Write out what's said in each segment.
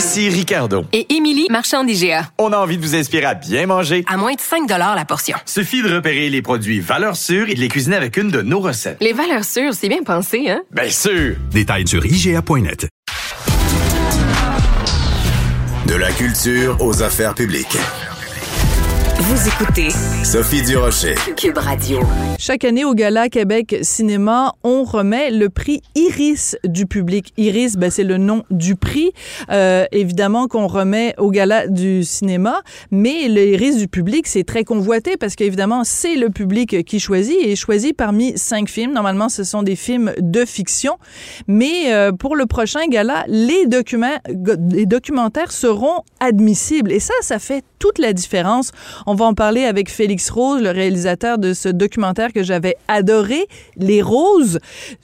Ici Ricardo. Et Émilie, marchand d'IGA. On a envie de vous inspirer à bien manger. À moins de 5 la portion. Suffit de repérer les produits valeurs sûres et de les cuisiner avec une de nos recettes. Les valeurs sûres, c'est bien pensé, hein? Bien sûr! Détails sur IGA.net. De la culture aux affaires publiques. Vous écoutez Sophie Durocher. Cube Radio. Chaque année au Gala Québec Cinéma, on remet le prix Iris du public. Iris, ben, c'est le nom du prix, euh, évidemment qu'on remet au Gala du cinéma, mais le Iris du public, c'est très convoité parce qu'évidemment, c'est le public qui choisit et choisit parmi cinq films. Normalement, ce sont des films de fiction, mais euh, pour le prochain Gala, les, documents, les documentaires seront admissibles et ça, ça fait toute la différence. On va en parler avec Félix Rose, le réalisateur de ce documentaire que j'avais adoré, Les Roses.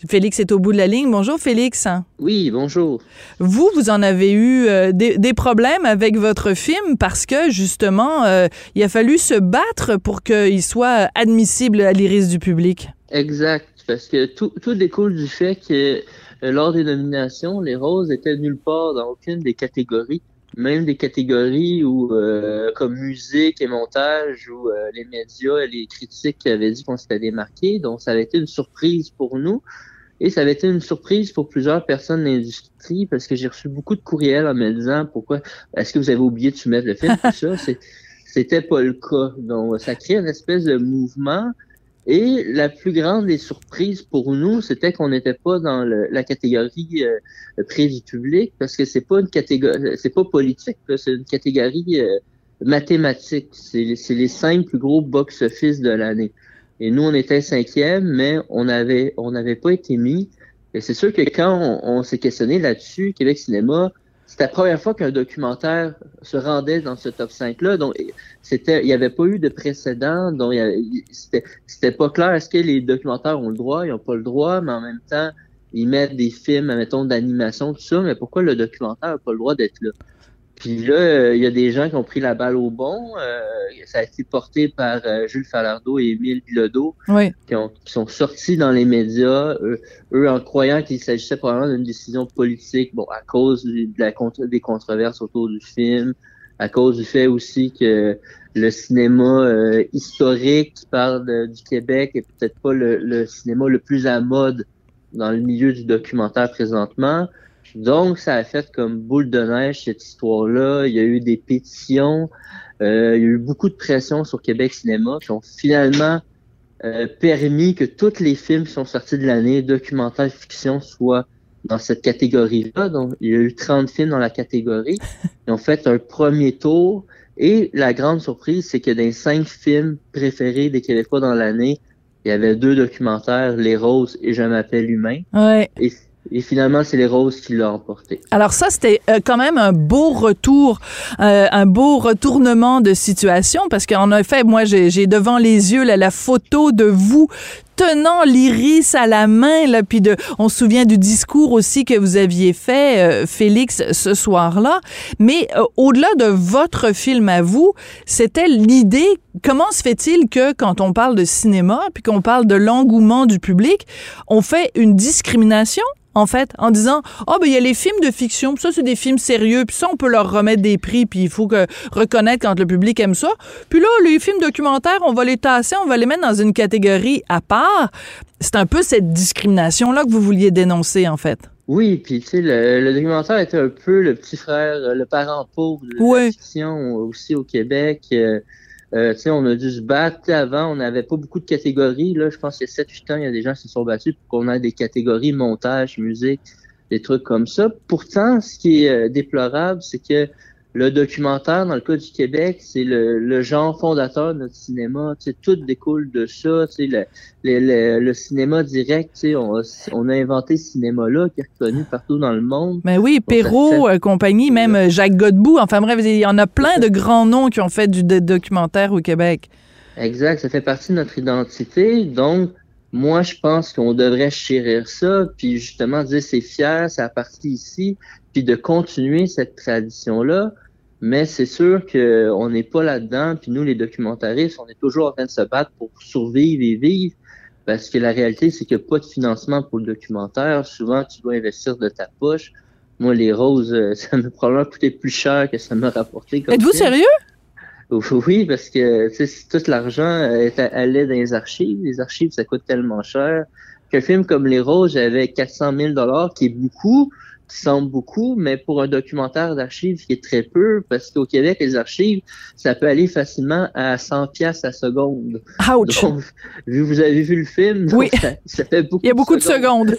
Félix est au bout de la ligne. Bonjour Félix. Oui, bonjour. Vous, vous en avez eu euh, des, des, problèmes avec votre film parce que justement, euh, il a fallu se battre pour qu'il soit admissible à l'iris du public. Exact, parce que tout, tout découle du fait que euh, lors des nominations, Les Roses étaient nulle part dans aucune des catégories même des catégories où, euh, comme musique et montage, où euh, les médias et les critiques avaient dit qu'on s'était démarqué. Donc, ça avait été une surprise pour nous. Et ça avait été une surprise pour plusieurs personnes de l'industrie parce que j'ai reçu beaucoup de courriels en me disant pourquoi? Est-ce que vous avez oublié de soumettre le film, tout ça. C'était pas le cas. Donc, ça crée une espèce de mouvement et la plus grande des surprises pour nous, c'était qu'on n'était pas dans le, la catégorie euh, prix du public parce que c'est pas une catégorie, c'est pas politique, c'est une catégorie euh, mathématique. C'est les cinq plus gros box-office de l'année. Et nous, on était cinquième, mais on avait on n'avait pas été mis. Et c'est sûr que quand on, on s'est questionné là-dessus, Québec Cinéma, c'était la première fois qu'un documentaire se rendait dans ce top 5-là. Donc, c'était, il n'y avait pas eu de précédent. Donc, c'était, c'était pas clair. Est-ce que les documentaires ont le droit? Ils n'ont pas le droit, mais en même temps, ils mettent des films, mettons, d'animation, tout ça. Mais pourquoi le documentaire n'a pas le droit d'être là? Puis là, euh, il y a des gens qui ont pris la balle au bon. Euh, ça a été porté par euh, Jules Falardeau et Émile Bilodeau, oui. qui, ont, qui, sont sortis dans les médias, eux, eux en croyant qu'il s'agissait probablement d'une décision politique, bon, à cause de la, des controverses autour du film, à cause du fait aussi que le cinéma historique qui parle de, du Québec est peut-être pas le, le cinéma le plus à mode dans le milieu du documentaire présentement. Donc, ça a fait comme boule de neige cette histoire-là. Il y a eu des pétitions, euh, il y a eu beaucoup de pression sur Québec Cinéma qui ont finalement euh, permis que tous les films qui sont sortis de l'année, documentaire, fiction, soient dans cette catégorie-là. Donc, il y a eu 30 films dans la catégorie. Ils ont fait un premier tour. Et la grande surprise, c'est que les cinq films préférés des Québécois dans l'année, il y avait deux documentaires, Les Roses et Je m'appelle Humain. Ouais. Et et finalement, c'est les Roses qui l'ont emporté. Alors ça, c'était euh, quand même un beau retour, euh, un beau retournement de situation, parce qu'en effet, moi, j'ai devant les yeux la photo de vous tenant l'iris à la main, là, puis de, on se souvient du discours aussi que vous aviez fait, euh, Félix, ce soir-là. Mais au-delà de votre film à vous, c'était l'idée, comment se fait-il que quand on parle de cinéma, puis qu'on parle de l'engouement du public, on fait une discrimination? En fait, en disant oh ben il y a les films de fiction, puis ça c'est des films sérieux, puis ça on peut leur remettre des prix, puis il faut que reconnaître quand le public aime ça. Puis là les films documentaires, on va les tasser, on va les mettre dans une catégorie à part. C'est un peu cette discrimination là que vous vouliez dénoncer en fait. Oui, puis tu sais, le, le, documentaire était un peu le petit frère, le parent pauvre de oui. la fiction aussi au Québec. Euh, euh, on a dû se battre avant, on n'avait pas beaucoup de catégories. Là, je pense qu'il y a 7-8 ans, il y a des gens qui se sont battus pour qu'on ait des catégories montage, musique, des trucs comme ça. Pourtant, ce qui est euh, déplorable, c'est que le documentaire, dans le cas du Québec, c'est le, le genre fondateur de notre cinéma. Tu sais, tout découle de ça. Tu sais, le, le, le- le cinéma direct, tu sais, on, a, on a inventé ce cinéma-là qui est reconnu partout dans le monde. Mais oui, Bon, ça Perrault, fait- euh, compagnie, même euh, Jacques Godbout. Enfin bref, il y en a plein de grands noms qui ont fait du documentaire au Québec. Exact, ça fait partie de notre identité. Donc, moi, je pense qu'on devrait chérir ça, puis justement dire c'est fier, c'est à partir ici, puis de continuer cette tradition-là. Mais c'est sûr qu'on n'est pas là-dedans, puis nous, les documentaristes, on est toujours en train de se battre pour survivre et vivre, parce que la réalité, c'est qu'il n'y a pas de financement pour le documentaire. Souvent, tu dois investir de ta poche. Moi, les roses, euh, ça m'a probablement coûté plus cher que ça m'a rapporté. Êtes-vous sérieux? Oui, parce que tout l'argent euh, allait dans les archives. Les archives, ça coûte tellement cher. Qu'un film comme Les Roses, j'avais 400 000 dollars, qui est beaucoup, qui semble beaucoup, mais pour un documentaire d'archives, qui est très peu, parce qu'au Québec, les archives, ça peut aller facilement à 100 pièces à seconde. Ouch! Donc, vous avez vu le film, donc Oui. ça, ça fait beaucoup. Il y a beaucoup de secondes.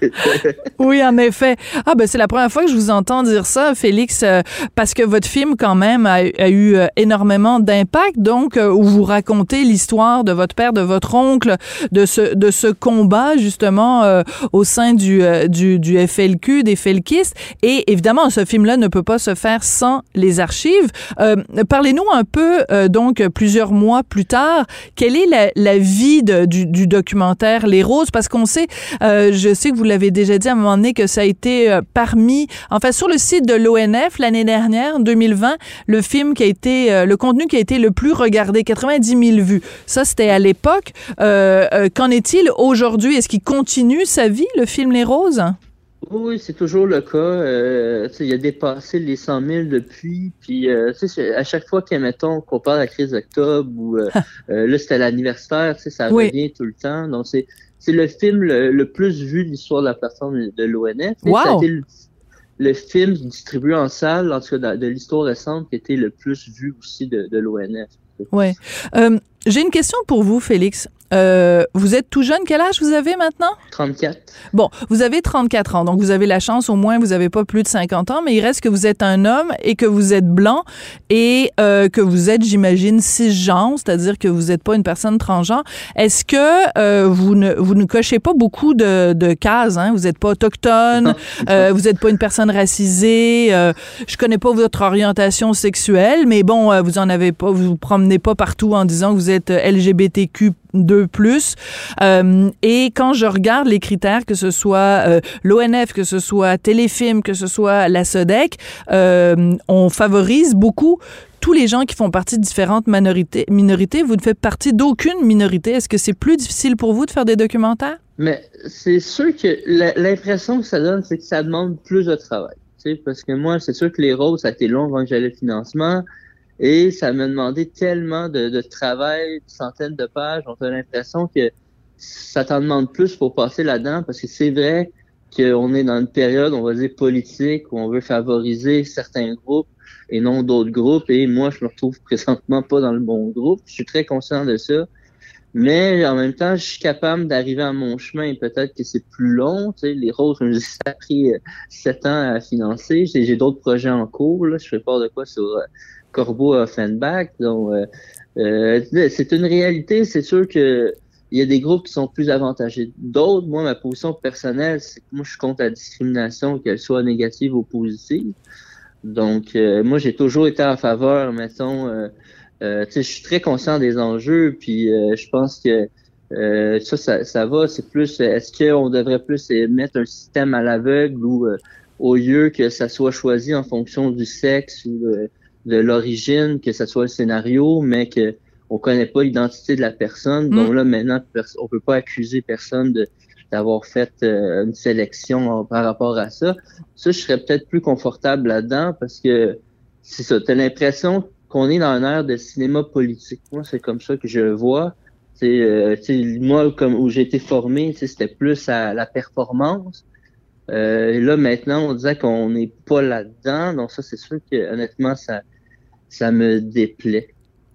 oui, en effet. Ah ben c'est la première fois que je vous entends dire ça, Félix, euh, parce que votre film quand même a, a eu euh, énormément d'impact. Donc, euh, où vous racontez l'histoire de votre père, de votre oncle, de ce de ce combat justement au sein du, du du FLQ, des Felkistes. Et évidemment, ce film-là ne peut pas se faire sans les archives. Euh, Parlez-nous un peu euh, donc plusieurs mois plus tard, quelle est la, vie du, documentaire Les Roses? Parce qu'on sait, euh, je sais que vous l'avez déjà dit à un moment donné que ça a été parmi, enfin sur le site de l'ONF l'année dernière, en 2020, le film qui a été, le contenu qui a été le plus regardé, 90 000 vues. Ça, c'était à l'époque. Qu'en est-il aujourd'hui? Est-ce qu'il continue sa vie, le film Les Roses? Oui, c'est toujours le cas. Euh, il a dépassé les 100 000 depuis. Puis, euh, à chaque fois que, mettons, qu'on parle de la crise d'octobre ou euh, euh, là, c'était l'anniversaire, ça Oui. revient tout le temps. Donc, c'est c'est le film le, le plus vu de l'histoire de la plateforme de l'ONF. Wow. Ça a été le, le film distribué en salle, en tout cas de, de l'histoire récente, qui été le plus vu aussi de, de l'ONF. Ouais. Euh, J'ai une question pour vous, Félix. Euh, vous êtes tout jeune. Quel âge vous avez maintenant? 34. Bon, vous avez 34 ans, donc vous avez la chance, au moins, vous n'avez pas plus de 50 ans, mais il reste que vous êtes un homme et que vous êtes blanc et euh, que vous êtes, j'imagine, cisgenre, c'est-à-dire que vous n'êtes pas une personne transgenre. Est-ce que euh, vous, ne, vous ne cochez pas beaucoup de, de cases? Hein? Vous n'êtes pas autochtone, euh, vous n'êtes pas une personne racisée, euh, je connais pas votre orientation sexuelle, mais bon, euh, vous en avez pas, vous vous promenez pas partout en disant que vous êtes LGBTQ 2+. Euh, et quand je regarde les critères, que ce soit euh, l'ONF, que ce soit Téléfilm, que ce soit la SODEC, euh, on favorise beaucoup tous les gens qui font partie de différentes minorités. Vous ne faites partie d'aucune minorité. Est-ce que c'est plus difficile pour vous de faire des documentaires? Mais c'est sûr que l'impression que ça donne, c'est que ça demande plus de travail. Parce que moi, c'est sûr que les rôles, ça a été long avant que j'allais le financement. Et ça m'a demandé tellement de, de travail, de centaines de pages. On a l'impression que ça t'en demande plus pour passer là-dedans, parce que c'est vrai qu'on est dans une période, on va dire, politique, où on veut favoriser certains groupes et non d'autres groupes. Et moi, je me retrouve présentement pas dans le bon groupe. Je suis très conscient de ça. Mais en même temps, je suis capable d'arriver à mon chemin. Peut-être que c'est plus long. Tu sais, les roses, ça a pris euh, sept ans à financer. J'ai d'autres projets en cours. Là. Je fais part de quoi sur euh, Corbeau Offenbach. Donc, euh, euh, c'est une réalité. C'est sûr que il y a des groupes qui sont plus avantagés. D'autres, moi, ma position personnelle, c'est que moi, je suis contre la discrimination, qu'elle soit négative ou positive. Donc, euh, moi, j'ai toujours été en faveur, mettons, je suis très conscient des enjeux, puis je pense que ça, ça, ça va. C'est plus, est-ce qu'on devrait plus mettre un système à l'aveugle ou au lieu que ça soit choisi en fonction du sexe ou de, l'origine, que ça soit le scénario, mais que on connaît pas l'identité de la personne. Mm. Donc là, maintenant, on peut pas accuser personne de d'avoir fait euh, une sélection par rapport à ça. Ça, je serais peut-être plus confortable là-dedans parce que c'est ça. T'as l'impression qu'on est dans un air de cinéma politique. Moi, c'est comme ça que je le vois. C'est euh, moi comme où j'ai été formé, c'était plus à la performance. Euh, et là maintenant, on disait qu'on n'est pas là-dedans. Donc ça, c'est sûr que honnêtement, ça ça me déplaît.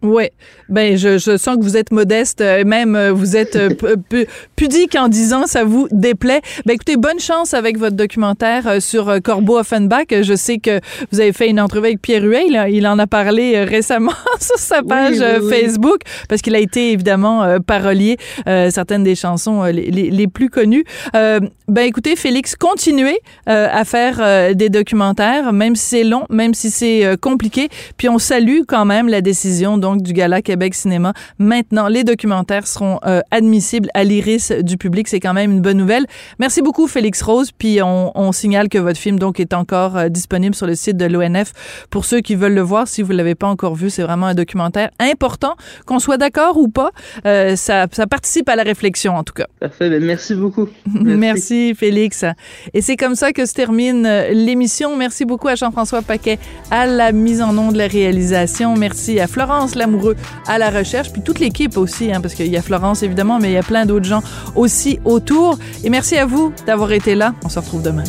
Ouais, ben je, je sens que vous êtes modeste, euh, même euh, vous êtes euh, pu- pu- pudique en disant ça vous déplaît. Ben écoutez, bonne chance avec votre documentaire sur Corbeau Offenbach. Je sais que vous avez fait une entrevue avec Pierre Huet, il, il en a parlé récemment sur sa page oui, oui. Facebook parce qu'il a été évidemment parolier euh, certaines des chansons les, les- les plus connues. Euh, ben écoutez, Félix, continuez euh, à faire euh, des documentaires, même si c'est long, même si c'est euh, compliqué. Puis on salue quand même la décision donc du Gala Québec Cinéma. Maintenant, les documentaires seront euh, admissibles à l'iris du public. C'est quand même une bonne nouvelle. Merci beaucoup, Félix Rose. Puis on, on signale que votre film donc est encore euh, disponible sur le site de l'ONF pour ceux qui veulent le voir. Si vous l'avez pas encore vu, c'est vraiment un documentaire important. Qu'on soit d'accord ou pas, euh, ça, ça participe à la réflexion en tout cas. Parfait. Ben, merci beaucoup. Merci. Félix. Et c'est comme ça que se termine euh, l'émission. Merci beaucoup à Jean-François Paquet à la mise en nom de la réalisation. Merci à Florence Lamoureux à la recherche, puis toute l'équipe aussi, hein, parce qu'il y a Florence évidemment, mais il y a plein d'autres gens aussi autour. Et merci à vous d'avoir été là. On se retrouve demain.